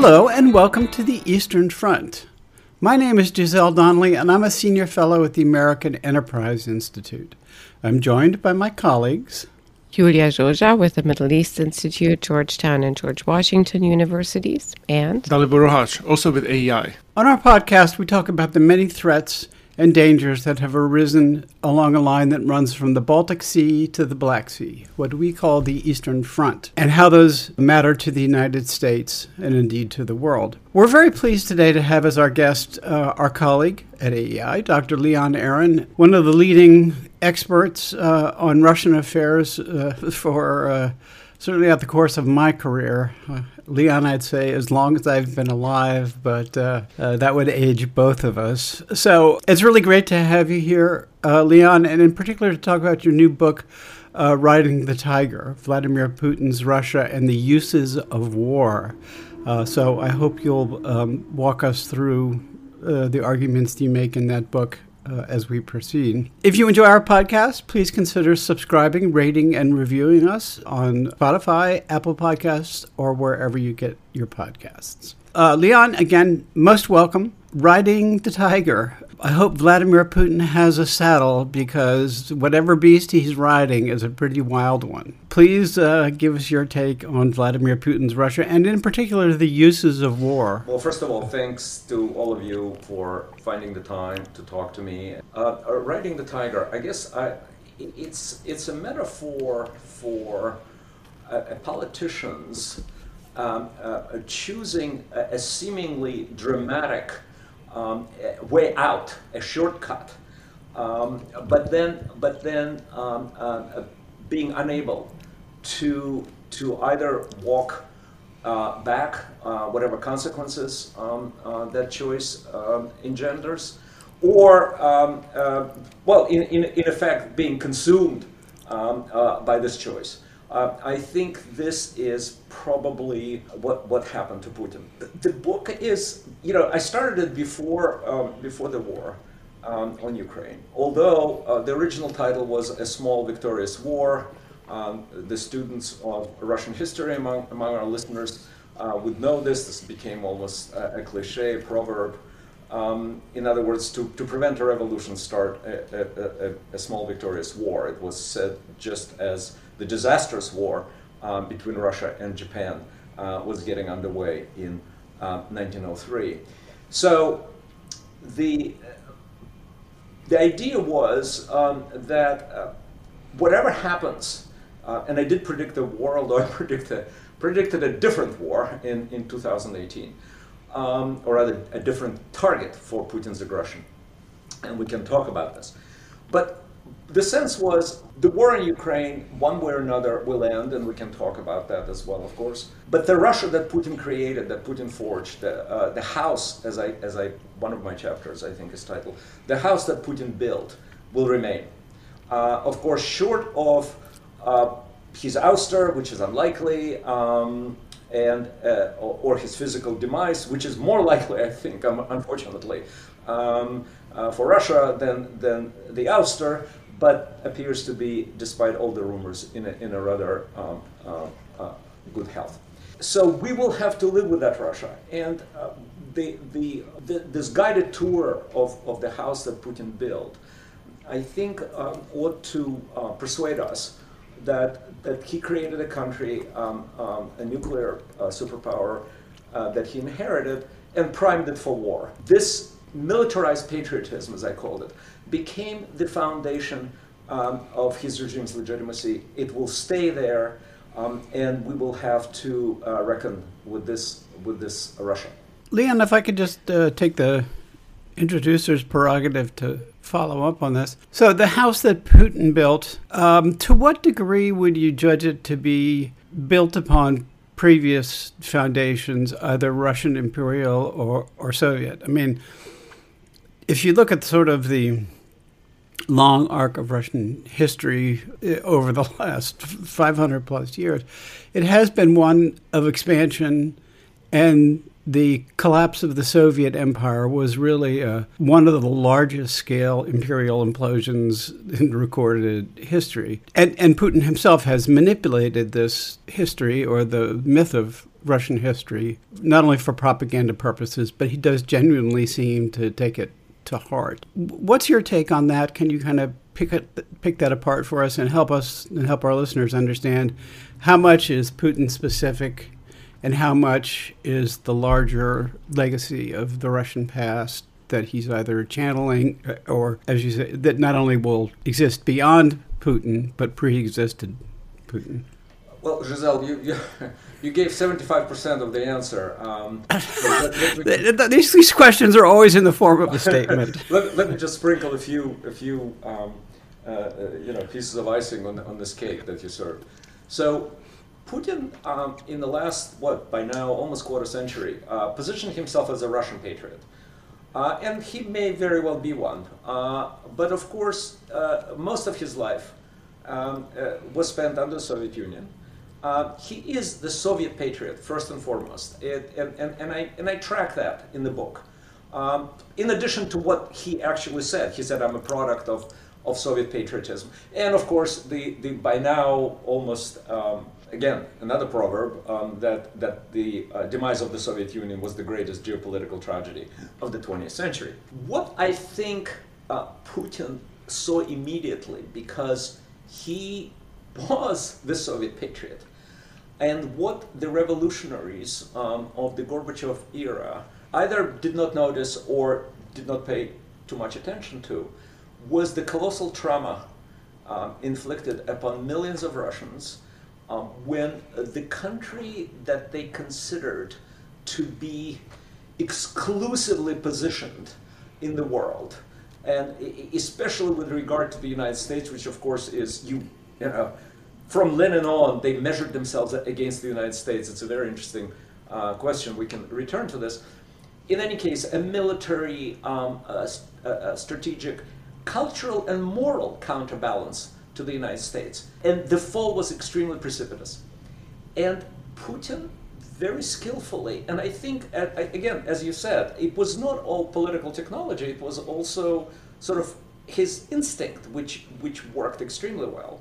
Hello, and welcome to the Eastern Front. My name is Giselle Donnelly, and I'm a senior fellow at the American Enterprise Institute. I'm joined by my colleagues Iulia Joja with the Middle East Institute, Georgetown and George Washington Universities, and Dalibor Roháč, also with AEI. On our podcast, we talk about the many threats and dangers that have arisen along a line that runs from the Baltic Sea to the Black Sea, what we call the Eastern Front, and how those matter to the United States and indeed to the world. We're very pleased today to have as our guest uh, our colleague at AEI, Dr. Leon Aron, one of the leading experts uh, on Russian affairs uh, for uh, certainly at the course of my career. Uh, Leon, I'd say, as long as I've been alive, but uh, uh, that would age both of us. So it's really great to have you here, uh, Leon, and in particular to talk about your new book, uh, Riding the Tiger Vladimir Putin's Russia and the Uses of War. Uh, so I hope you'll um, walk us through the arguments you make in that book uh, as we proceed. If you enjoy our podcast, please consider subscribing, rating, and reviewing us on Spotify, Apple Podcasts, or wherever you get your podcasts. Uh, Leon, again, most welcome. Riding the Tiger. I hope Vladimir Putin has a saddle because whatever beast he's riding is a pretty wild one. Please uh, give us your take on Vladimir Putin's Russia and, in particular, the uses of war. Well, first of all, thanks to all of you for finding the time to talk to me. Uh, uh riding the tiger, I guess I, it's it's a metaphor for uh, politicians um, uh, choosing a, a seemingly dramatic um, way out, a shortcut. Um, but then, but then um, uh, being unable to to either walk uh, back, uh, whatever consequences um, uh, that choice um, engenders, or uh, well, in, in, in effect, being consumed uh, by this choice. Uh, I think this is probably what, what happened to Putin. The, book is, you know, I started it before, um, before the war um, on Ukraine. Although uh, the original title was A Small Victorious War, um, the students of Russian history among, among our listeners uh, would know this. This became almost a, a cliche, a proverb. Um, in other words, to, to prevent a revolution, start a, a, a, small victorious war. It was said just as the disastrous war um, between Russia and Japan uh, was getting underway in uh, 1903. So the, the idea was um, that uh, whatever happens, uh, and I did predict the war, although I predicted, predicted a different war in, in 2018, um, or rather a different target for Putin's aggression. And we can talk about this. But the sense was the war in Ukraine, one way or another, will end, and we can talk about that as well, of course. But the Russia that Putin created, that Putin forged, the, uh, the house, as I, as I, one of my chapters, I think, is titled, the house that Putin built will remain. Uh, of course, short of uh, his ouster, which is unlikely, um, and uh, or, or, his physical demise, which is more likely, I think, um, unfortunately, um, uh, for Russia than than the ouster but appears to be, despite all the rumors, in a, in a rather um, uh, uh, good health. So we will have to live with that Russia. And uh, the, the, the, this guided tour of, of the house that Putin built, I think, um, ought to uh, persuade us that, that he created a country, um, um, a nuclear uh, superpower uh, that he inherited, and primed it for war. This militarized patriotism, as I called it, became the foundation um, of his regime's legitimacy. It will stay there, um, and we will have to uh, reckon with this with this Russia. Leon, if I could just uh, take the introducer's prerogative to follow up on this. So, the house that Putin built, um, to what degree would you judge it to be built upon previous foundations, either Russian imperial or, or Soviet? I mean, if you look at sort of the long arc of Russian history eh, over the last 500 plus years, it has been one of expansion and the collapse of the Soviet Empire was really uh, one of the largest scale imperial implosions in recorded history. And, and Putin himself has manipulated this history or the myth of Russian history, not only for propaganda purposes, but he does genuinely seem to take it to heart. What's your take on that? Can you kind of pick it, pick that apart for us and help us and help our listeners understand how much is Putin specific and how much is the larger legacy of the Russian past that he's either channeling uh, or, as you say, that not only will exist beyond Putin but pre-existed Putin. Well, Giselle, you, you, you gave 75% of the answer. Um, these, these questions are always in the form of a statement. let, let, me just sprinkle a few, a few um, uh, uh, you know, pieces of icing on, on this cake that you served. So Putin, um, in the last, what, by now, almost quarter century, uh, positioned himself as a Russian patriot. Uh, and he may very well be one. Uh, but of course, uh, most of his life um, was spent under the Soviet Union. Uh, he is the Soviet patriot, first and foremost. It, and, and, and, I, and I track that in the book. Um, in addition to what he actually said, he said, I'm a product of, of Soviet patriotism. And of course, the, the by now almost, um, again, another proverb um, that, that the uh, demise of the Soviet Union was the greatest geopolitical tragedy of the 20th century. What I think uh, Putin saw immediately, because he was the Soviet patriot. And what the revolutionaries um, of the Gorbachev era either did not notice or did not pay too much attention to was the colossal trauma um, inflicted upon millions of Russians um, when the country that they considered to be exclusively positioned in the world, and especially with regard to the United States, which of course is you, you know, from Lenin on, they measured themselves against the United States. It's a very interesting uh, question. We can return to this. In any case, a military, um, a, a strategic, cultural, and moral counterbalance to the United States. And the fall was extremely precipitous. And Putin very skillfully, and I think, again, as you said, it was not all political technology, it was also sort of his instinct, which, which worked extremely well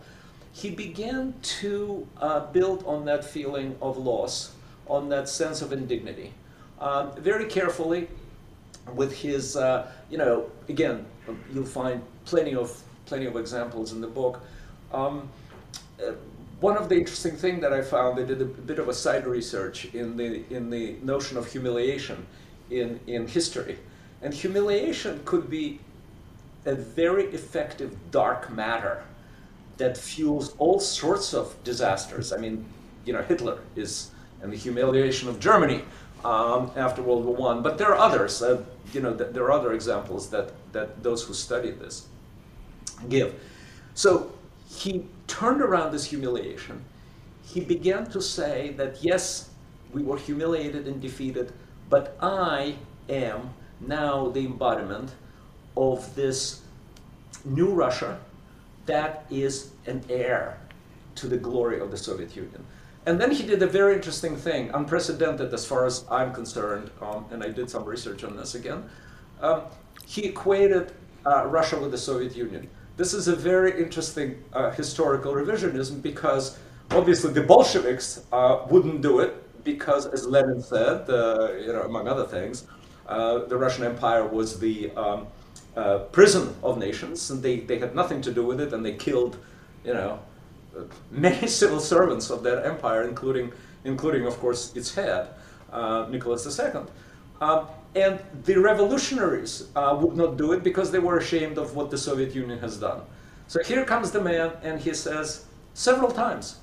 he began to uh, build on that feeling of loss, on that sense of indignity, um, very carefully with his, uh, you know, again, you'll find plenty of, plenty of examples in the book. Um, uh, one of the interesting things that I found, they did a bit of a side research in the, in the notion of humiliation in, in history. And humiliation could be a very effective dark matter that fuels all sorts of disasters. I mean, you know, Hitler is, and the humiliation of Germany um, after World War One. But there are others. Uh, you know, th- there are other examples that that those who studied this give. So he turned around this humiliation. He began to say that yes, we were humiliated and defeated, but I am now the embodiment of this new Russia that is an heir to the glory of the Soviet Union. And then he did a very interesting thing, unprecedented as far as I'm concerned, um, and I did some research on this again. Um, he equated uh, Russia with the Soviet Union. This is a very interesting uh, historical revisionism because obviously the Bolsheviks uh, wouldn't do it because, as Lenin said, uh, you know, among other things, uh, the Russian Empire was the um, uh, prison of nations, and they, they had nothing to do with it, and they killed, you know, many civil servants of that empire, including, including of course, its head, uh, Nicholas II. Um, and the revolutionaries uh, would not do it because they were ashamed of what the Soviet Union has done. So here comes the man, and he says several times,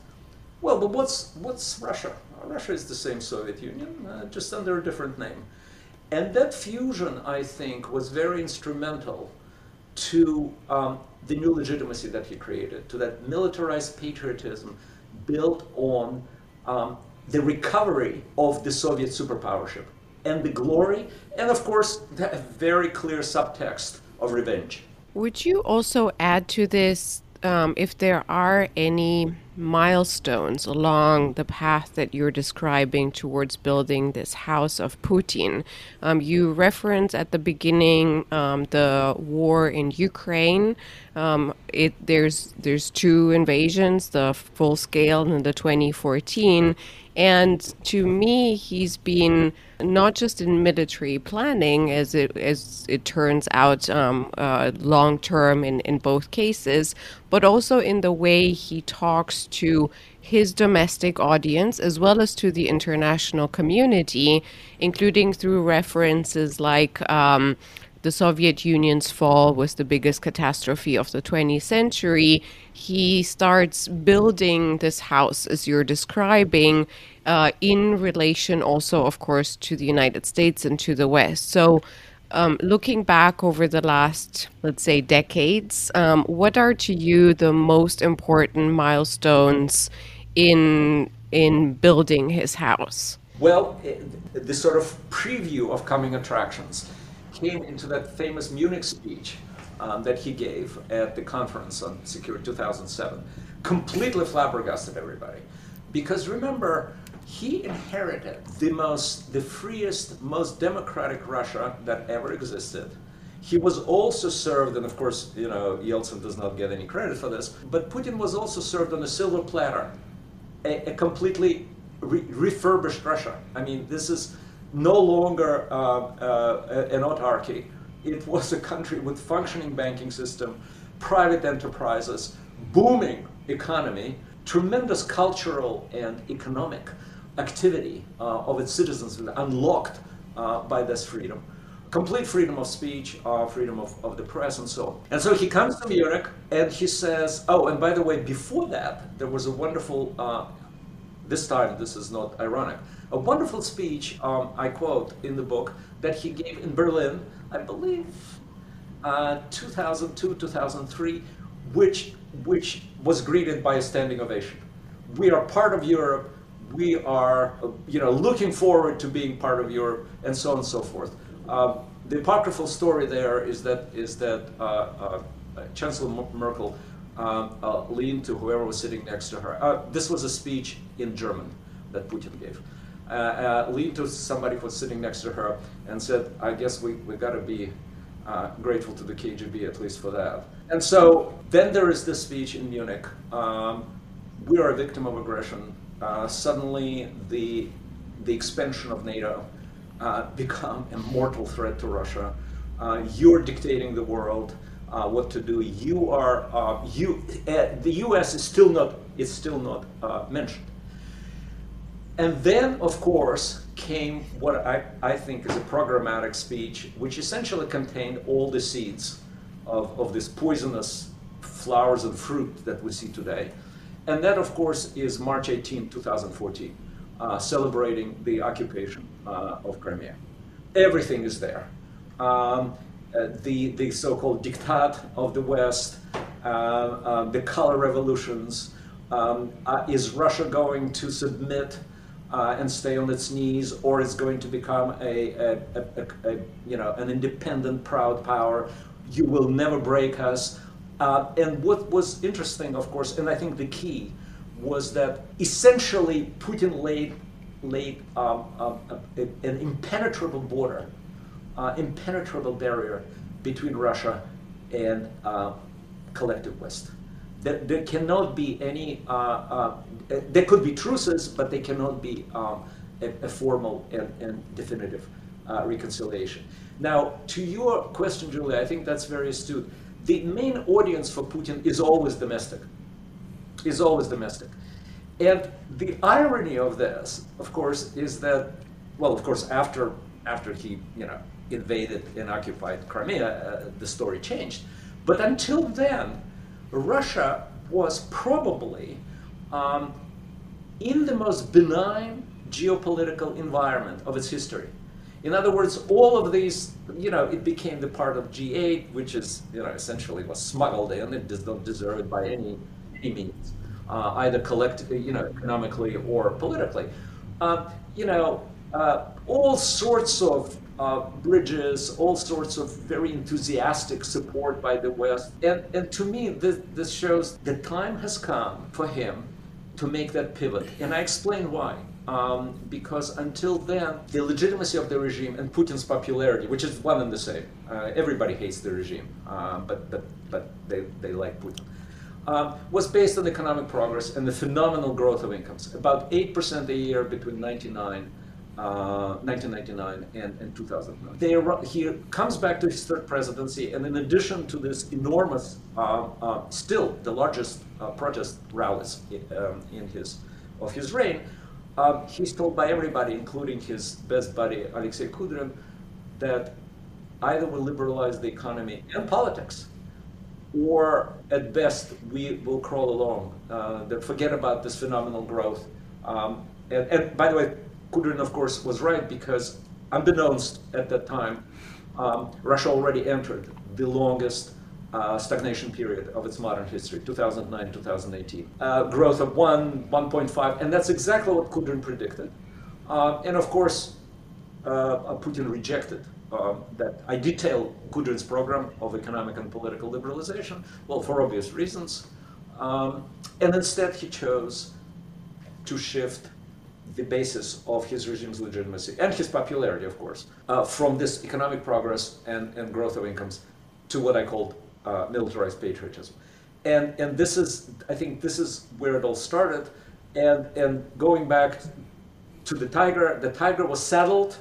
well, but what's, what's Russia? Russia is the same Soviet Union, uh, just under a different name. And that fusion, I think, was very instrumental to um, the new legitimacy that he created, to that militarized patriotism built on um, the recovery of the Soviet superpowership and the glory, and of course, the very clear subtext of revenge. Would you also add to this um, if there are any milestones along the path that you're describing towards building this house of Putin. Um, you reference at the beginning um, the war in Ukraine. Um, it, there's there's two invasions, the full scale and the 2014. And to me, he's been not just in military planning, as it as it turns out, um, uh, long term in in both cases, but also in the way he talks to his domestic audience as well as to the international community, including through references like. Um, the Soviet Union's fall was the biggest catastrophe of the 20th century, he starts building this house, as you're describing, uh, in relation also, of course, to the United States and to the West. So, um, looking back over the last, let's say, decades, um, what are to you the most important milestones in in building his house? Well, the sort of preview of coming attractions came into that famous Munich speech um, that he gave at the conference on Security 2007. Completely flabbergasted everybody. Because remember, he inherited the most, the freest, most democratic Russia that ever existed. He was also served, and of course, you know, Yeltsin does not get any credit for this, but Putin was also served on a silver platter, a, a completely re- refurbished Russia. I mean, this is no longer uh, uh, an autarky. It was a country with functioning banking system, private enterprises, booming economy, tremendous cultural and economic activity uh, of its citizens unlocked uh, by this freedom. Complete freedom of speech, uh, freedom of, of the press, and so on. And so he comes to Munich and he says, Oh, and by the way, before that, there was a wonderful, uh, this time, this is not ironic, a wonderful speech, um, I quote in the book, that he gave in Berlin, I believe, uh, 2002, 2003, which, which was greeted by a standing ovation. We are part of Europe. We are, you know, looking forward to being part of Europe, and so on and so forth. Um, the apocryphal story there is that is that uh, uh, Chancellor Merkel um, uh, leaned to whoever was sitting next to her. Uh, this was a speech in German that Putin gave uh, uh, leaned to somebody who was sitting next to her and said, I guess we, we got to be uh, grateful to the KGB at least for that. And so then there is this speech in Munich. Um, we are a victim of aggression. Uh, suddenly the, the expansion of NATO become a mortal threat to Russia. You're dictating the world. Uh, what to do. You are uh, you. Uh, the U.S. is still not. It's still not mentioned. And then, of course, came what I, I think is a programmatic speech, which essentially contained all the seeds of, of this poisonous flowers and fruit that we see today. And that, of course, is March 18, 2014, uh, celebrating the occupation uh, of Crimea. Everything is there. Um, uh, the, the so-called diktat of the West, uh, uh, the color revolutions, um, uh, is Russia going to submit uh, and stay on its knees, or it's going to become a, a, a, a, you know an independent, proud power. You will never break us. Uh, and what was interesting, of course, and I think the key was that essentially Putin laid laid um, um, an impenetrable border, uh, impenetrable barrier between Russia and uh, collective West. There, there cannot be any uh, uh, uh, there could be truces, but they cannot be um, a, a, formal and, and definitive uh, reconciliation. Now, to your question, Iulia, I think that's very astute. The main audience for Putin is always domestic. Is always domestic. And the irony of this, of course, is that, well, of course, after after he, you know, invaded and occupied Crimea, uh, the story changed. But until then, Russia was probably um, in the most benign geopolitical environment of its history. In other words, all of these, you know, it became the part of G8, which is, you know, essentially was smuggled in. It does not deserve it by any, any means, uh, either collect, you know, economically or politically. Uh, you know, uh, all sorts of uh, bridges, all sorts of very enthusiastic support by the West. And, and to me, this, this shows the time has come for him to make that pivot. And I explain why. Um, because until then, the legitimacy of the regime and Putin's popularity, which is one and the same, uh, everybody hates the regime, uh, but, but, but they, they like Putin. um, was based on economic progress and the phenomenal growth of incomes, about 8% a year between 99, uh, 1999 and, and 2009. They, he comes back to his third presidency, and in addition to this enormous, uh, uh, still the largest uh, protest rallies in, um, in his, of his reign, um, he's told by everybody, including his best buddy Alexei Kudrin, that either we liberalize the economy and politics, or at best we will crawl along. Uh, forget about this phenomenal growth. Um, and, and, by the way, Kudrin, of course, was right because, unbeknownst at that time, um, Russia already entered the longest uh, stagnation period of its modern history, 2009 2018. Uh, growth of 1, 1.5, and that's exactly what Kudrin predicted. Uh, and of course, uh, Putin rejected uh, that. I detail Kudrin's program of economic and political liberalization, well, for obvious reasons. Um, and instead, he chose to shift the basis of his regime's legitimacy and his popularity, of course, uh, from this economic progress and, and growth of incomes to what I called uh, militarized patriotism. And, and this is, I think this is where it all started. And, and going back to the tiger, the tiger was saddled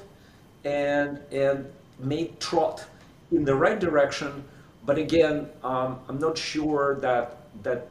and, and made trot in the right direction. But again, um, I'm not sure that, that,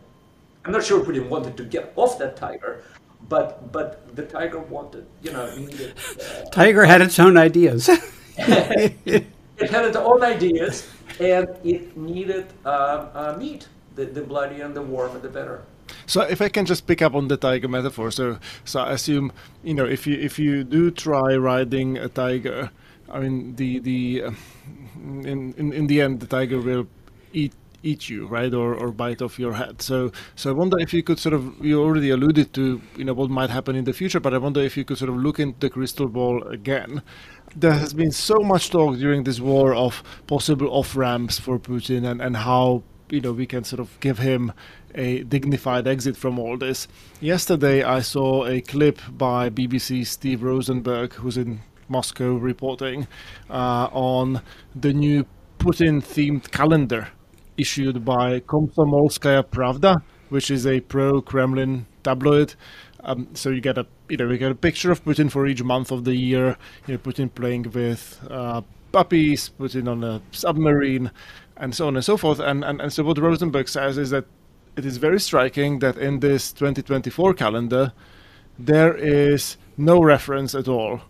I'm not sure Putin wanted to get off that tiger, but, but the tiger wanted, you know, needed. Uh, tiger had its own ideas. it had its own ideas and it needed uh, uh, meat. The, the bloodier and the warmer, the better. So if I can just pick up on the tiger metaphor, so so I assume you know if you if you do try riding a tiger, I mean the the uh, in, in in the end the tiger will eat eat you right or, or bite off your head. So so i wonder if you could sort of you already alluded to you know what might happen in the future but i wonder if you could sort of look into the crystal ball again. There has been so much talk during this war of possible off ramps for Putin and, and how you know we can sort of give him a dignified exit from all this. Yesterday, I saw a clip by BBC Steve Rosenberg, who's in Moscow reporting uh, on the new Putin-themed calendar issued by Komsomolskaya Pravda, which is a pro-Kremlin tabloid. Um, so you get a you know we get a picture of Putin for each month of the year. You know Putin playing with uh, puppies, Putin on a submarine, and so on and so forth. And, and and so what Rosenberg says is that it is very striking that in this 2024 calendar there is no reference at all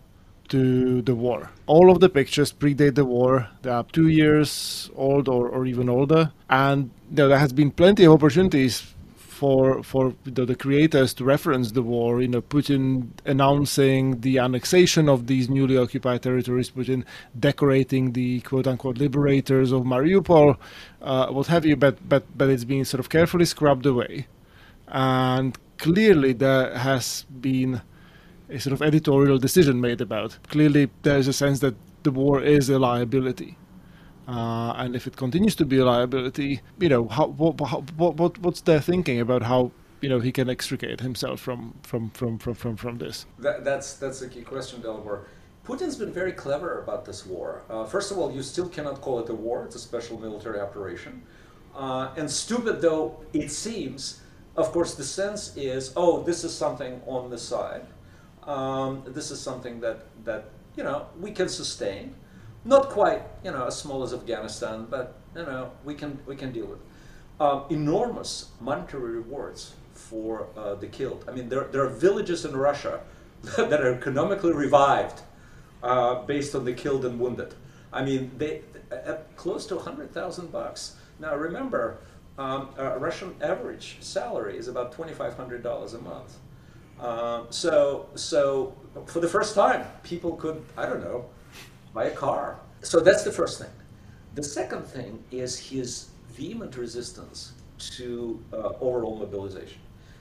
to the war. All of the pictures predate the war. They are two years old or, or even older. And you know, there has been plenty of opportunities for for the, the, creators to reference the war. You know, Putin announcing the annexation of these newly occupied territories, Putin decorating the quote unquote liberators of Mariupol, uh, what have you. But but but it's been sort of carefully scrubbed away, and clearly there has been a sort of editorial decision made about. Clearly, there is a sense that the war is a liability. Uh, and if it continues to be a liability, you know, how, what, what, what, what's their thinking about how you know he can extricate himself from from from from from, from this? That, that's that's a key question, Dalibor. Putin's been very clever about this war. Uh, first of all, you still cannot call it a war; it's a special military operation. Uh, and stupid though it seems, of course, the sense is, oh, this is something on the side. Um, this is something that that you know we can sustain not quite, you know, as small as Afghanistan, but you know, we can we can deal with. Um, enormous monetary rewards for uh, the killed. I mean, there there are villages in Russia that are economically revived uh, based on the killed and wounded. I mean, they uh, close to hundred thousand bucks. Now remember, um, a Russian average salary is about twenty five hundred dollars a month. Um, so so for the first time, people could I don't know, buy a car. So that's the first thing. The second thing is his vehement resistance to uh, overall mobilization.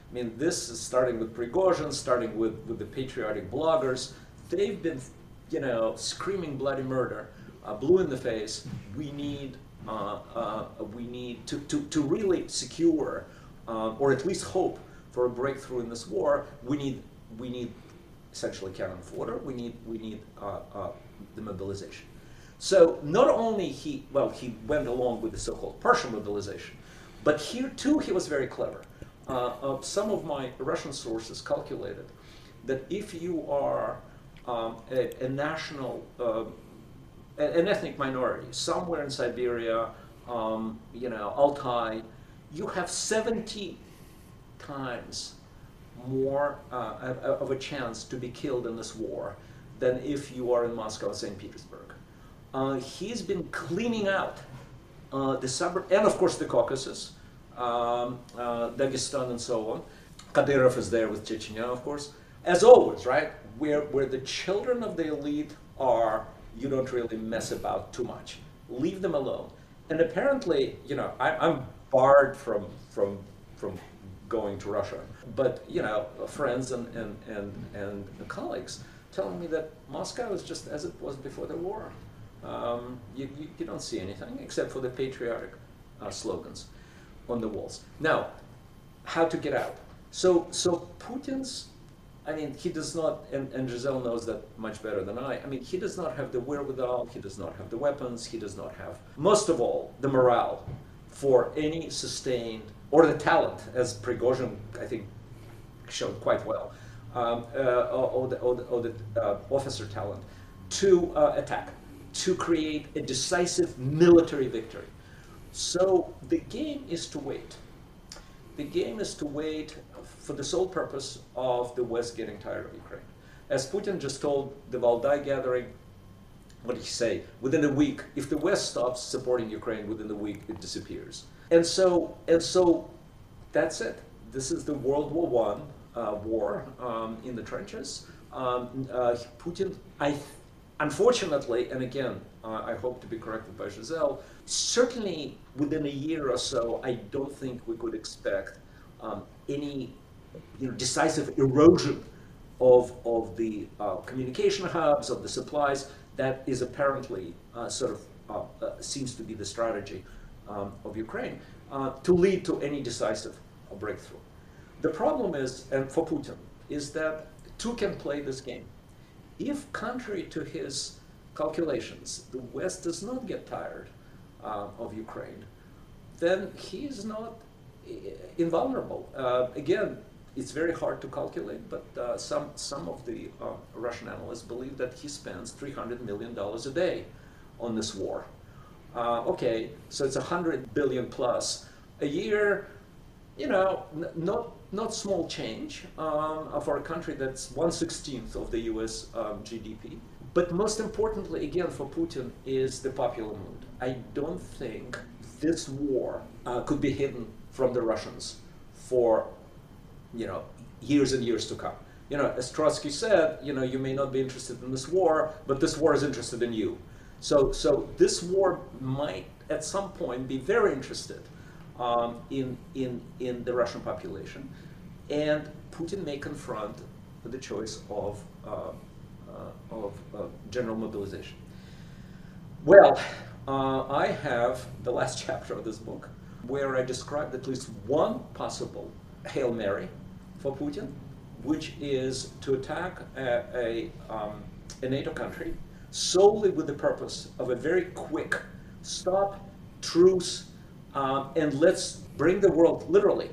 I mean, this is starting with Prigozhin, starting with, with the patriotic bloggers. They've been, you know, screaming bloody murder, uh, blue in the face. We need, uh, uh we need to, to, to really secure, uh, or at least hope for a breakthrough in this war. We need, we need essentially cannon fodder. We need, we need uh, the mobilization. So not only he, well, he went along with the so-called partial mobilization, But here too, he was very clever. Uh, uh, some of my Russian sources calculated that if you are um, a, a, national, uh, an ethnic minority somewhere in Siberia, um, you know, Altai, you have 70 times more uh, of a chance to be killed in this war than if you are in Moscow or St. Petersburg. Uh, he's been cleaning out uh, the suburb, and of course the Caucasus, um, uh, Dagestan, and so on. Kadyrov is there with Chechnya, of course. As always, right? Where, where the children of the elite are, you don't really mess about too much. Leave them alone. And apparently, you know, I, I'm barred from, from, from going to Russia. But, you know, friends and, and, and, and colleagues telling me that Moscow is just as it was before the war. Um, you, you, you, don't see anything except for the patriotic uh, slogans on the walls. Now, how to get out? So, so Putin's, I mean, he does not, and, and Giselle knows that much better than I. I mean, he does not have the wherewithal, he does not have the weapons, he does not have, most of all, the morale for any sustained, or the talent, as Prigozhin, I think, showed quite well, um, uh, or, the, or the, or the uh, officer talent, to uh, attack, to create a decisive military victory. So the game is to wait. The game is to wait for the sole purpose of the West getting tired of Ukraine. As Putin just told the Valdai gathering, what did he say? Within a week, if the West stops supporting Ukraine within a week, it disappears. And so, and so, that's it. This is the World War One uh, war um, in the trenches. Um, uh, Putin, I, unfortunately, and again, uh, I hope to be corrected by Giselle, certainly within a year or so, I don't think we could expect um, any you know, decisive erosion of, of the uh, communication hubs, of the supplies. That is apparently uh, sort of uh, uh seems to be the strategy um, of Ukraine to lead to any decisive breakthrough. The problem is, and for Putin, is that two can play this game. If, contrary to his calculations, the West does not get tired uh, of Ukraine, then he is not invulnerable. Uh, again, it's very hard to calculate, but uh, some, some of the uh, Russian analysts believe that he spends $300 million a day on this war. Uh, okay, so it's 100 billion plus a year, you know, not, not small change um, for a country that's 116th of the US um, GDP. But most importantly, again, for Putin, is the popular mood. I don't think this war uh, could be hidden from the Russians for, you know, years and years to come. You know, as Trotsky said, you know, you may not be interested in this war, but this war is interested in you. So, so this war might, at some point, be very interested um, in, in, in the Russian population, and Putin may confront the choice of uh, uh, of uh, general mobilization. Well, uh, I have the last chapter of this book where I described at least one possible Hail Mary for Putin, which is to attack a, a, um, a NATO country solely with the purpose of a very quick stop, truce, um, and let's bring the world literally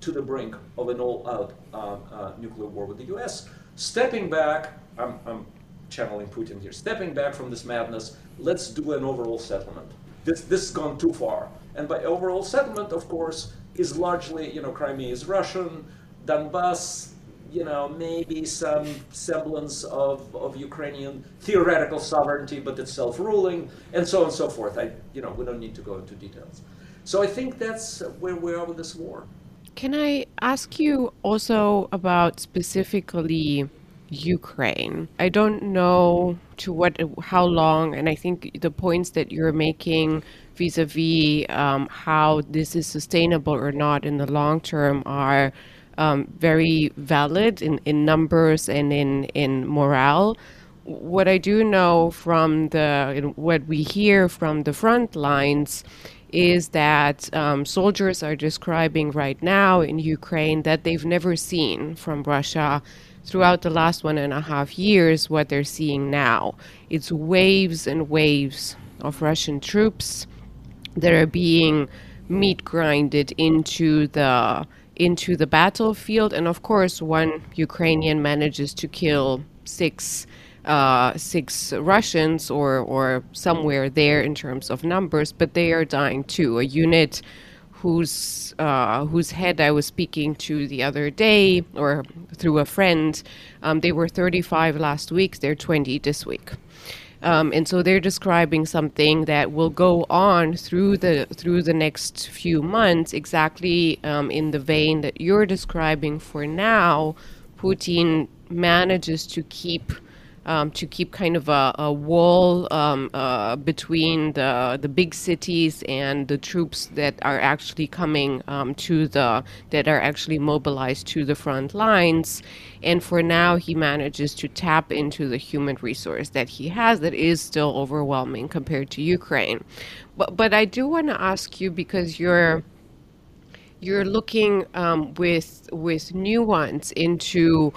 to the brink of an all-out uh, uh, nuclear war with the U.S. Stepping back, I'm, I'm channeling Putin here, stepping back from this madness, let's do an overall settlement. This, this has gone too far. And by overall settlement, of course, is largely, you know, Crimea is Russian, Donbass, you know, maybe some semblance of, of Ukrainian theoretical sovereignty, but it's self-ruling, and so on and so forth. I, you know, we don't need to go into details. So I think that's where we are with this war. Can I ask you also about specifically Ukraine. I don't know to what, how long, and I think the points that you're making vis-a-vis um, how this is sustainable or not in the long term are um, very valid in, in numbers and in in morale. What I do know from the what we hear from the front lines is that um, soldiers are describing right now in Ukraine that they've never seen from Russia throughout the last one and a half years what they're seeing now. It's waves and waves of Russian troops that are being meat grinded into the into the battlefield. And of course, one Ukrainian manages to kill six uh, six Russians or or somewhere there in terms of numbers, but they are dying too. A unit whose uh, whose head I was speaking to the other day or through a friend, um, they were 35 last week. They're 20 this week. Um, and so they're describing something that will go on through the through the next few months, exactly um, in the vein that you're describing. For now, Putin manages to keep um, to keep kind of a, a wall um, uh, between the the big cities and the troops that are actually coming um, to the that are actually mobilized to the front lines. And for now, he manages to tap into the human resource that he has that is still overwhelming compared to Ukraine. But but I do want to ask you because you're you're looking um, with with nuance into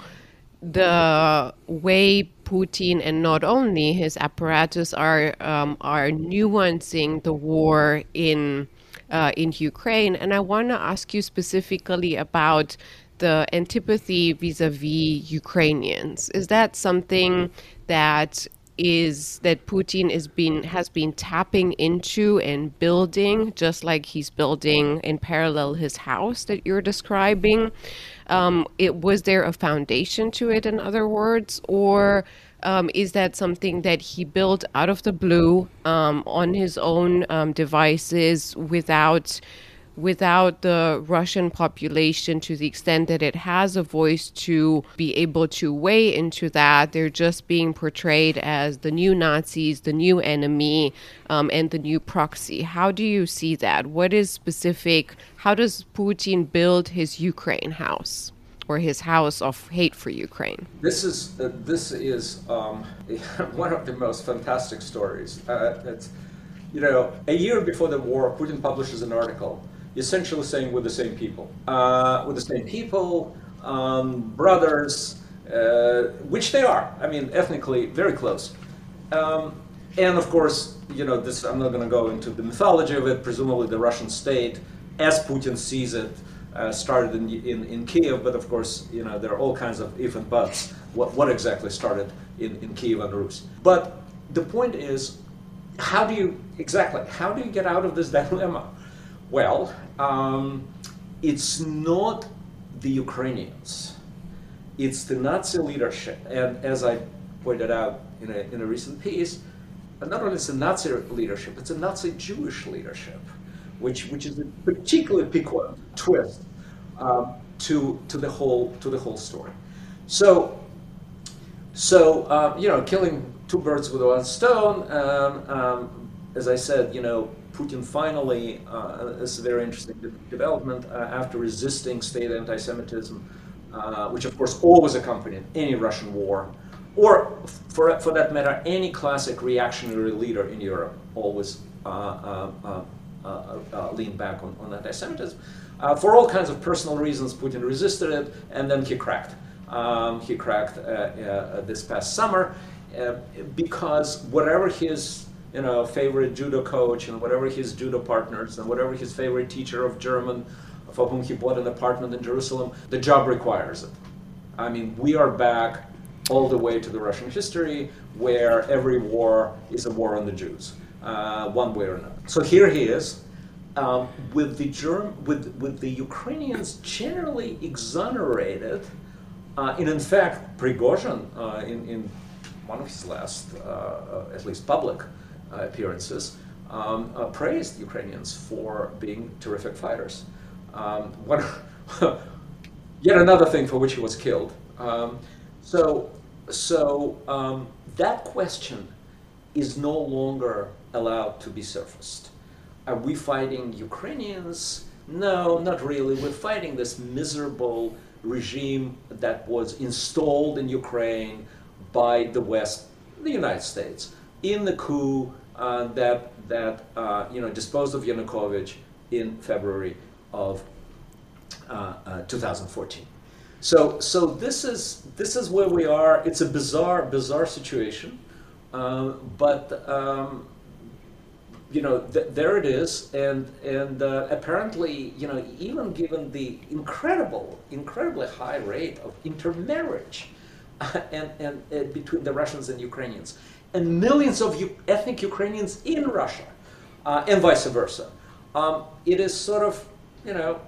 the way Putin and not only his apparatus are um, are nuancing the war in uh, in Ukraine, and I want to ask you specifically about the antipathy vis-a-vis Ukrainians. Is that something that is that Putin been has been tapping into and building, just like he's building in parallel his house that you're describing? Um, it was there a foundation to it, in other words, or um, is that something that he built out of the blue um, on his own um, devices without? Without the Russian population to the extent that it has a voice to be able to weigh into that. They're just being portrayed as the new Nazis, the new enemy, um, and the new proxy. How do you see that? What is specific? How does Putin build his Ukraine house? Or his house of hate for Ukraine. This is uh, this is um, one of the most fantastic stories. Uh, you know, a year before the war, Putin publishes an article essentially saying we're the same people. Uh, we're the same people, um, brothers, uh, which they are. I mean, ethnically very close. Um, and of course, you know, this I'm not going to go into the mythology of it. Presumably, the Russian state, as Putin sees it, uh, started in, in, in Kiev. But of course, you know, there are all kinds of if and buts. What, what exactly started in, in Kievan Rus? But the point is, how do you exactly how do you get out of this dilemma? Well, um, it's not the Ukrainians, it's the Nazi leadership. And as I pointed out in a, in a recent piece, not only is the Nazi leadership, it's a Nazi Jewish leadership, which, which is a particularly piquant twist um, to, to, the whole, to the whole story. So, so um, you know, killing two birds with one stone, um, um as I said, you know, Putin finally, uh, this is a very interesting de development, uh, after resisting state anti-Semitism, uh, which of course always accompanied any Russian war, or for, for that matter, any classic reactionary leader in Europe always uh, uh, uh, leaned back on, on anti-Semitism. for all kinds of personal reasons, Putin resisted it, and then he cracked. Um, he cracked this past summer because whatever his you know, favorite judo coach and whatever his judo partners and whatever his favorite teacher of German for whom he bought an apartment in Jerusalem, the job requires it. I mean, we are back all the way to the Russian history where every war is a war on the Jews, uh, one way or another. So here he is, um, with the Germ- with with the Ukrainians generally exonerated, uh, and in fact, Prigozhin uh, in in one of his last, uh, uh, at least public appearances, um, uh, praised Ukrainians for being terrific fighters. Um, one, yet another thing for which he was killed. Um, so, so um, that question is no longer allowed to be surfaced. Are we fighting Ukrainians? No, not really. We're fighting this miserable regime that was installed in Ukraine by the West, the United States, in the coup uh, that that uh, you know disposed of Yanukovych in February of uh, uh 2014. So so this is this is where we are. It's a bizarre bizarre situation, uh, but um, you know, th- there it is, and and uh, apparently, you know, even given the incredible, incredibly high rate of intermarriage, and and uh, between the Russians and Ukrainians, and millions of U- ethnic Ukrainians in Russia, uh, and vice versa, um, it is sort of, you know,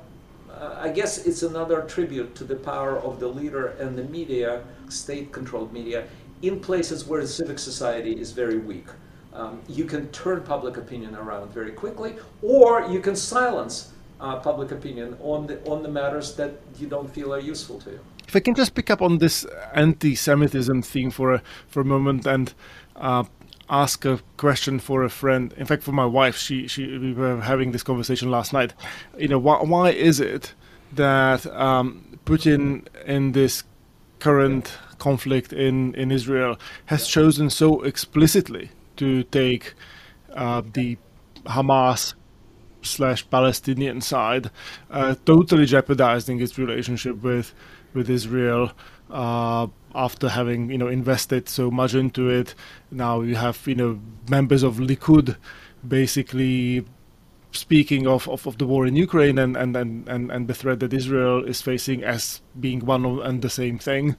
uh, I guess it's another tribute to the power of the leader and the media, state-controlled media, in places where the civic society is very weak. Um, you can turn public opinion around very quickly, or you can silence uh, public opinion on the on the matters that you don't feel are useful to you. If I can just pick up on this anti-Semitism theme for a for a moment and uh, ask a question for a friend. In fact, for my wife, she she we were having this conversation last night. You know, why why is it that um, Putin in this current conflict in in Israel has chosen so explicitly to take uh, the Hamas slash Palestinian side, uh, totally jeopardizing its relationship with with Israel. Uh, after having you know invested so much into it, now you have you know members of Likud basically speaking of, of, of the war in Ukraine and, and, and, and, and the threat that Israel is facing as being one and the same thing.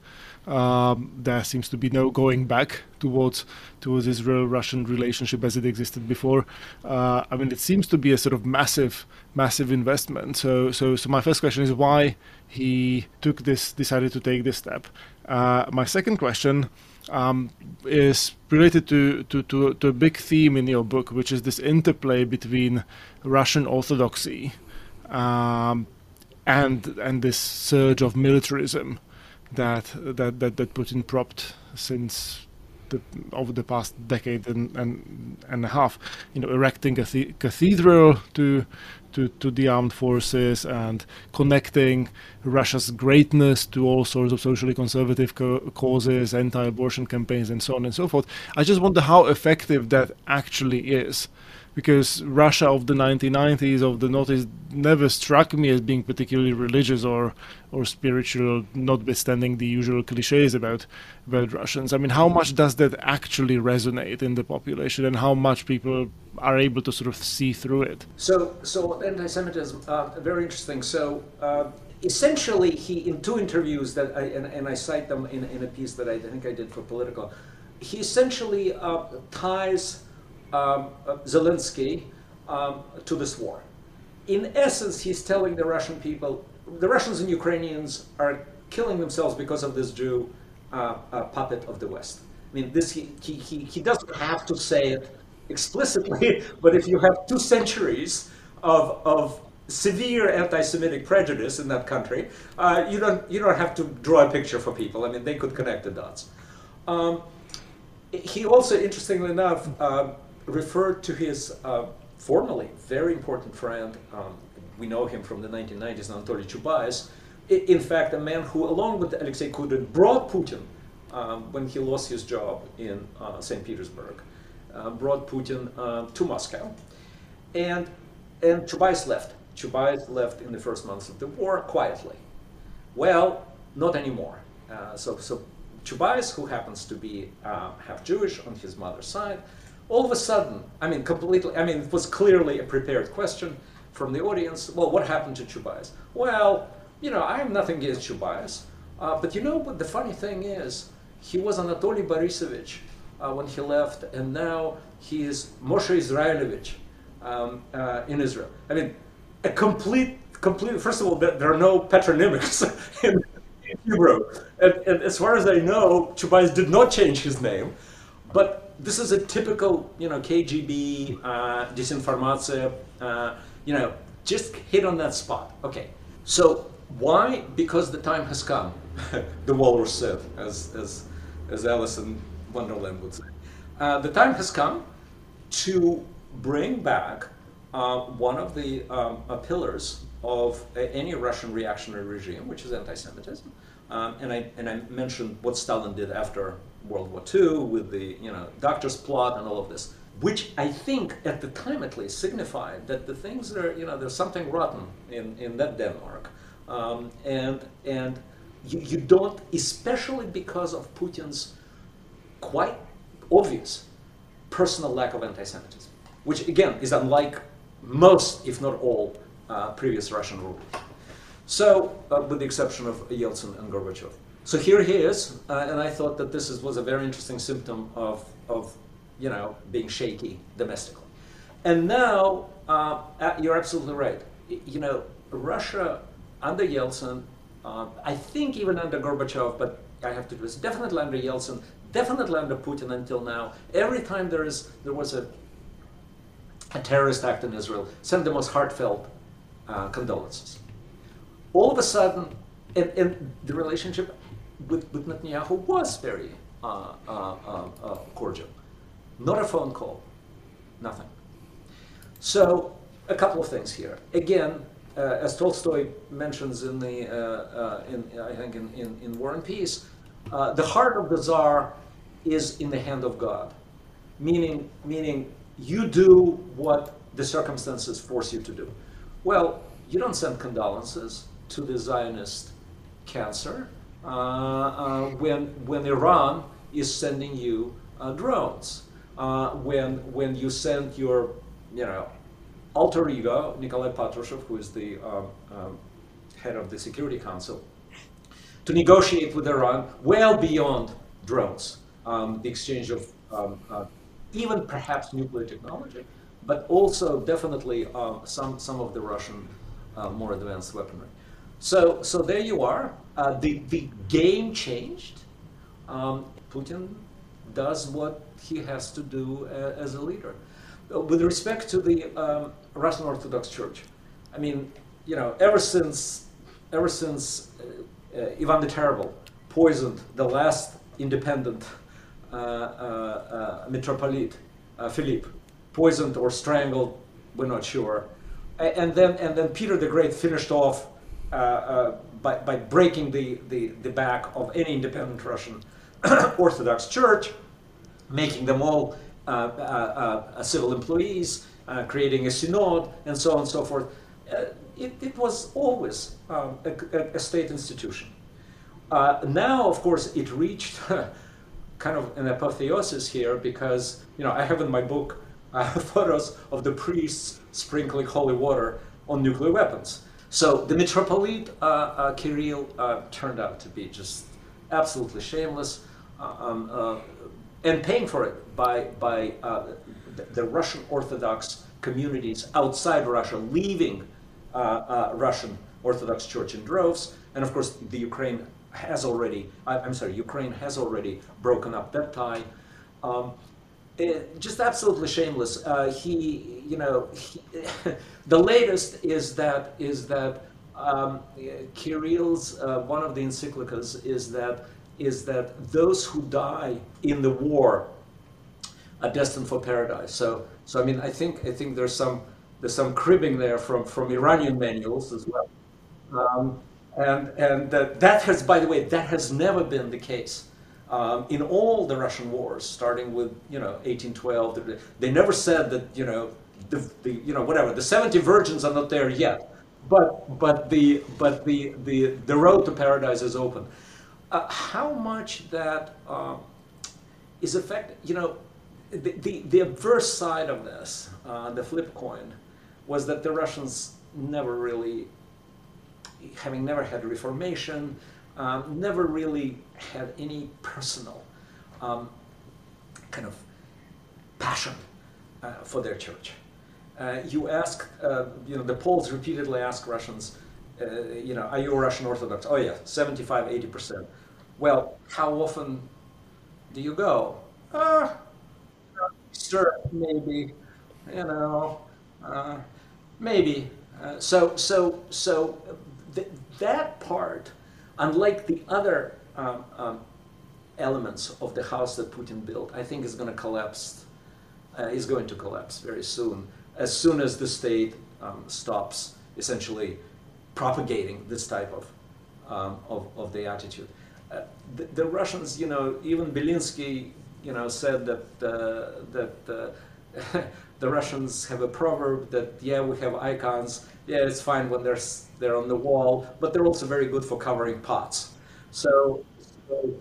Um, there seems to be no going back towards towards Israel-Russian relationship as it existed before. Uh, I mean, it seems to be a sort of massive, massive investment. So, so, so my first question is why he took this, decided to take this step. Uh, my second question um, is related to, to, to, to a big theme in your book, which is this interplay between Russian orthodoxy um, and and this surge of militarism that that that, that Putin propped since the, over the past decade and, and and a half. You know, erecting a cathedral to to, to the armed forces and connecting Russia's greatness to all sorts of socially conservative co- causes, anti-abortion campaigns, and so on and so forth. I just wonder how effective that actually is because Russia of the 1990s of the noughties never struck me as being particularly religious or or spiritual, notwithstanding the usual cliches about about Russians. I mean, how much does that actually resonate in the population, and how much people are able to sort of see through it? So, so anti-Semitism, uh, very interesting. So. Uh, essentially, he in two interviews that I, and, and I cite them in, in a piece that I, think I did for Politico, he essentially uh, ties um, uh, Zelensky um, to this war. In essence, he's telling the Russian people, the Russians and Ukrainians are killing themselves because of this Jew uh, puppet of the West. I mean, this he, he, he doesn't have to say it explicitly, but if you have two centuries of, of severe anti-Semitic prejudice in that country, uh, you don't you don't have to draw a picture for people. I mean, they could connect the dots. Um, he also, interestingly enough, uh, referred to his uh, formerly very important friend, um, we know him from the 1990s, Anatoly Chubais, in fact, a man who, along with Alexei Kudrin, brought Putin, um, when he lost his job in uh, St. Petersburg, uh, brought Putin uh, to Moscow. And, and Chubais left. Chubais left in the first months of the war quietly. Well, not anymore. Uh, so, so Chubais, who happens to be uh, half Jewish on his mother's side, all of a sudden, I mean, completely, I mean, it was clearly a prepared question from the audience. Well, what happened to Chubais? Well, you know, I have nothing against Chubais. Uh, but you know what the funny thing is? He was Anatoly Borisovich uh, when he left, and now he is Moshe Israelovich um, uh, in Israel. I mean, a complete, complete, first of all, there are no patronymics in, in Hebrew. And, and, as far as I know, Chubais did not change his name. But this is a typical, you know, KGB uh. Uh, you know, just hit on that spot. Okay, so why? Because the time has come. the walrus said, as as as Alice in Wonderland would say. Uh, the time has come to bring back uh, one of the um, uh, pillars of any Russian reactionary regime, which is anti-Semitism. Um, and I and I mentioned what Stalin did after World War II with the you know doctor's plot and all of this, which I think at the time at least signified that the things are you know there's something rotten in, in that Denmark, um, and and you, you don't especially because of Putin's quite obvious personal lack of anti-Semitism. which again is unlike most, if not all, uh, previous Russian rulers. So, uh, with the exception of Yeltsin and Gorbachev. So here he is, uh, and I thought that this is, was a very interesting symptom of, of, you know, being shaky domestically. And now, uh, you're absolutely right. You know, Russia under Yeltsin, uh, I think even under Gorbachev, but I have to do this, definitely under Yeltsin, definitely under Putin until now, every time there is there was a, a terrorist act in Israel, send the most heartfelt uh, condolences. All of a sudden, and, and the relationship with, with Netanyahu was very uh, uh, uh, uh cordial. Not a phone call, nothing. So, a couple of things here. Again, uh, as Tolstoy mentions in the, in, I think in, in, in, War and Peace, the heart of the Tsar is in the hand of God, meaning, meaning you do what the circumstances force you to do. Well, you don't send condolences to the Zionist cancer when, when Iran is sending you uh, drones, uh, when, when you send your you know, alter ego, Nikolai Patrushev, who is the um, um, head of the Security Council, to negotiate with Iran well beyond drones, um, the exchange of um, uh, even perhaps nuclear technology, but also definitely uh, some, some of the Russian uh, more advanced weaponry. So, so there you are. Uh, the, the game changed. Um, Putin does what he has to do uh, as a leader. Uh, with respect to the um, Russian Orthodox Church, I mean, you know, ever since, ever since uh, uh, Ivan the Terrible poisoned the last independent metropolite, Philip, poisoned or strangled, we're not sure, and then and then Peter the Great finished off uh, uh, by, by breaking the, the, the back of any independent Russian Orthodox Church, making them all uh, uh, uh civil employees, uh, creating a synod, and so on and so forth. It, it, was always um, a, a, state institution. now, of course, it reached kind of an apotheosis here because you know I have in my book photos of the priests sprinkling holy water on nuclear weapons. So the Metropolite uh, uh, Kirill uh, turned out to be just absolutely shameless um, and paying for it by, by the, the, Russian Orthodox communities outside Russia leaving Russian Orthodox Church in droves. And of course, the Ukraine has already, I, am sorry, Ukraine has already broken up that tie. Um, it, just absolutely shameless. Uh, he, you know, he, the latest is that is that um, Kirill's uh, one of the encyclicas is that is that those who die in the war are destined for paradise. So, so I mean, I think I think there's some there's some cribbing there from from Iranian manuals as well, um, and and that, that has, by the way, that has never been the case. Um, in all the Russian wars, starting with you know 1812, they never said that you know the, the you know whatever the 70 virgins are not there yet, but but the but the the the road to paradise is open. Uh, how much that uh, is affected? You know, the, the the adverse side of this, uh, the flip coin, was that the Russians never really, having never had reformation, um, never really had any personal um, kind of passion uh, for their church. Uh, you ask, uh, you know, the Poles repeatedly ask Russians, uh, you know, are you a Russian Orthodox? Oh yeah, 75, 80%. Well, how often do you go? Uh, Easter, maybe, you know, uh, maybe. Uh, so, so, so th- that part unlike the other um, um, elements of the house that Putin built, I think is going to collapse. Uh, is going to collapse very soon, as soon as the state um, stops essentially propagating this type of um, of, of, the attitude. Uh, the, the, Russians, you know, even Belinsky, you know, said that uh, that uh, the Russians have a proverb that yeah, we have icons. Yeah, it's fine when they're they're on the wall, but they're also very good for covering pots. So, so,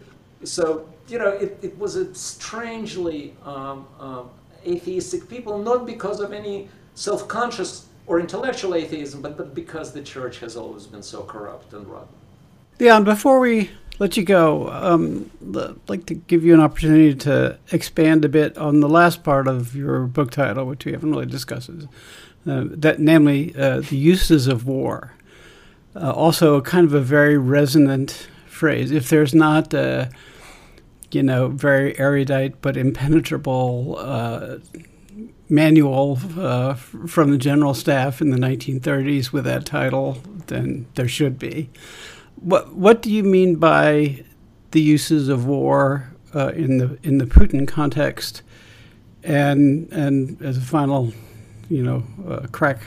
so you know, it, it was a strangely um, um, atheistic people, not because of any self conscious or intellectual atheism, but, but because the church has always been so corrupt and rotten. Leon, before we let you go, um, I'd like to give you an opportunity to expand a bit on the last part of your book title, which we haven't really discussed, that namely uh, the uses of war. Uh, also, kind of a very resonant phrase. If there's not, uh, you know, very erudite but impenetrable uh, manual uh, from the general staff in the 1930s with that title, then there should be. What What do you mean by the uses of war uh, in the in the Putin context? And and as a final, you know, uh, crack,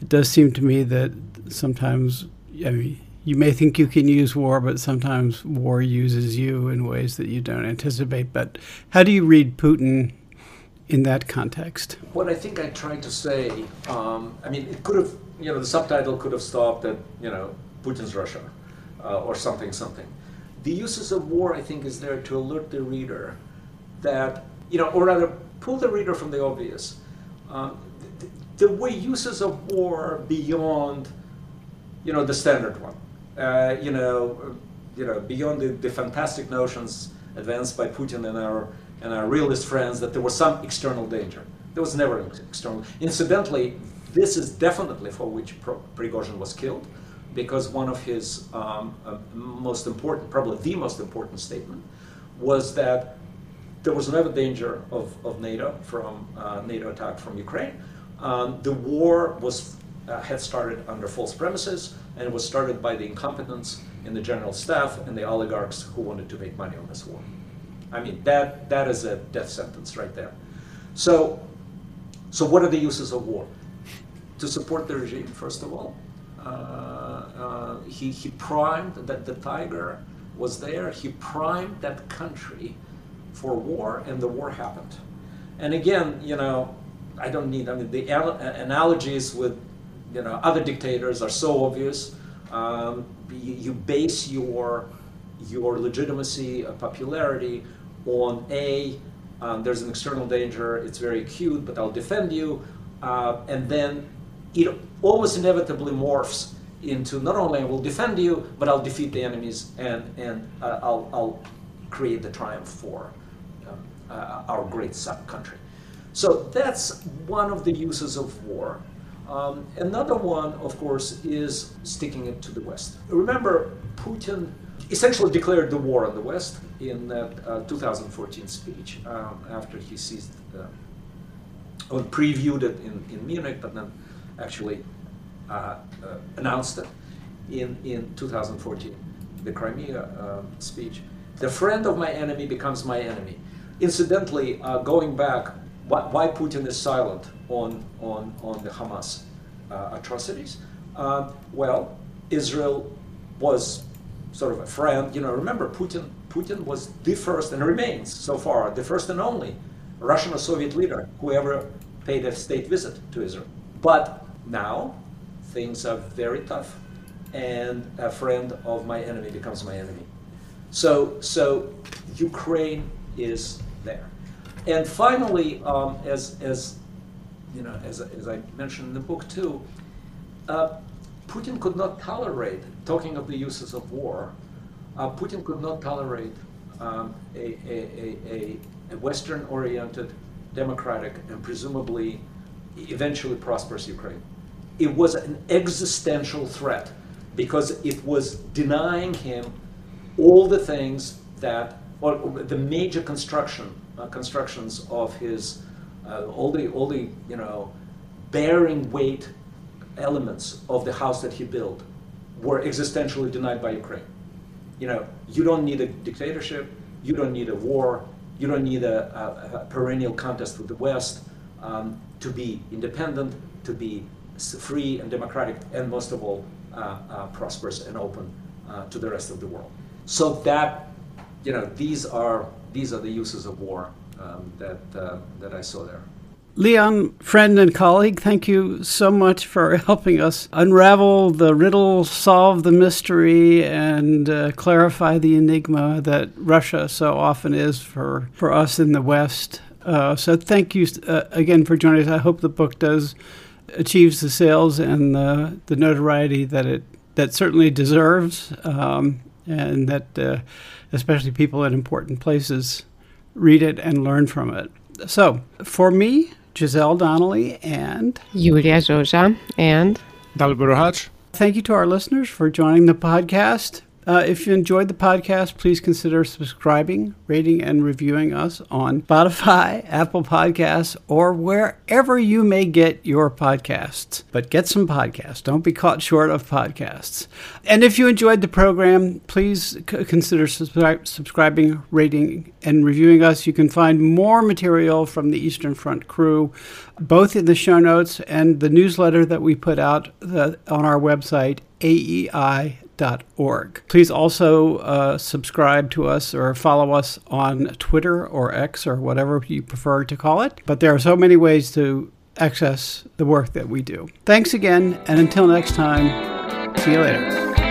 it does seem to me that sometimes, I mean, you may think you can use war, but sometimes war uses you in ways that you don't anticipate. But how do you read Putin in that context? What I think I tried to say, um, I mean, it could have, you know, the subtitle could have stopped at, you know, Putin's Russia uh, or something, something. The uses of war, I think, is there to alert the reader that, you know, or rather pull the reader from the obvious. Um, the, the way uses of war beyond, you know, the standard one, uh, you know, you know, beyond the, the fantastic notions advanced by Putin and our and our realist friends that there was some external danger. There was never an external. Incidentally, this is definitely for which Prigozhin was killed, because one of his um, uh, most important, probably the most important statement, was that there was never danger of, of NATO from uh, NATO attack from Ukraine. Um, the war was uh, had started under false premises, and it was started by the incompetence in the general staff and the oligarchs who wanted to make money on this war. I mean, that, that is a death sentence right there. So, so what are the uses of war? To support the regime, first of all. Uh, uh, he, he primed that the tiger was there. He primed that country for war, and the war happened. And again, you know, I don't need. I mean, the analogies with, you know, other dictators are so obvious. Um, you, you, base your your legitimacy, uh, popularity on A, um, there's an external danger, it's very acute, but I'll defend you. Uh, and then it always inevitably morphs into not only I will defend you, but I'll defeat the enemies and, and uh, I'll, I'll create the triumph for um, uh, our great country. So that's one of the uses of war. Um, another one, of course, is sticking it to the West. Remember, Putin essentially declared the war on the West in that uh, 2014 speech um, after he seized, or previewed it in, in Munich, but then actually uh, uh announced it in, in 2014, the Crimea um, speech. The friend of my enemy becomes my enemy. Incidentally, uh, going back, why, why, Putin is silent on, on, on the Hamas uh, atrocities? well, Israel was sort of a friend. You know, remember Putin. Putin was the first and remains so far the first and only Russian or Soviet leader who ever paid a state visit to Israel. But now things are very tough, and a friend of my enemy becomes my enemy. So, so Ukraine is. And finally, um, as, as you know, as, as I mentioned in the book too, uh, Putin could not tolerate, talking of the uses of war, uh, Putin could not tolerate um, a, a, a, a Western oriented, democratic, and presumably eventually prosperous Ukraine. It was an existential threat because it was denying him all the things that, or the major construction, constructions of his, uh, all the, all the, you know, bearing weight elements of the house that he built were existentially denied by Ukraine. You know, you don't need a dictatorship, you don't need a war, you don't need a, a, a perennial contest with the West um, to be independent, to be free and democratic, and most of all, uh, uh, prosperous and open uh, to the rest of the world. So that, you know, these are these are the uses of war um, that uh, that I saw there. Leon, friend and colleague, thank you so much for helping us unravel the riddle, solve the mystery, and uh, clarify the enigma that Russia so often is for, for us in the West. Uh, so thank you uh, again for joining us. I hope the book does achieves the sales and the, the notoriety that it that certainly deserves, um, and that uh, especially people at important places read it and learn from it. So for me, Giselle Donnelly and Iulia Joja and Dalibor Roháč. Thank you to our listeners for joining the podcast. Uh, if you enjoyed the podcast, please consider subscribing, rating, and reviewing us on Spotify, Apple Podcasts, or wherever you may get your podcasts. But get some podcasts. Don't be caught short of podcasts. And if you enjoyed the program, please c- consider subscri- subscribing, rating, and reviewing us. You can find more material from the Eastern Front crew, both in the show notes and the newsletter that we put out the, on our website, AEI org. Please also uh, subscribe to us or follow us on Twitter or X or whatever you prefer to call it. But there are so many ways to access the work that we do. Thanks again, and until next time, see you later.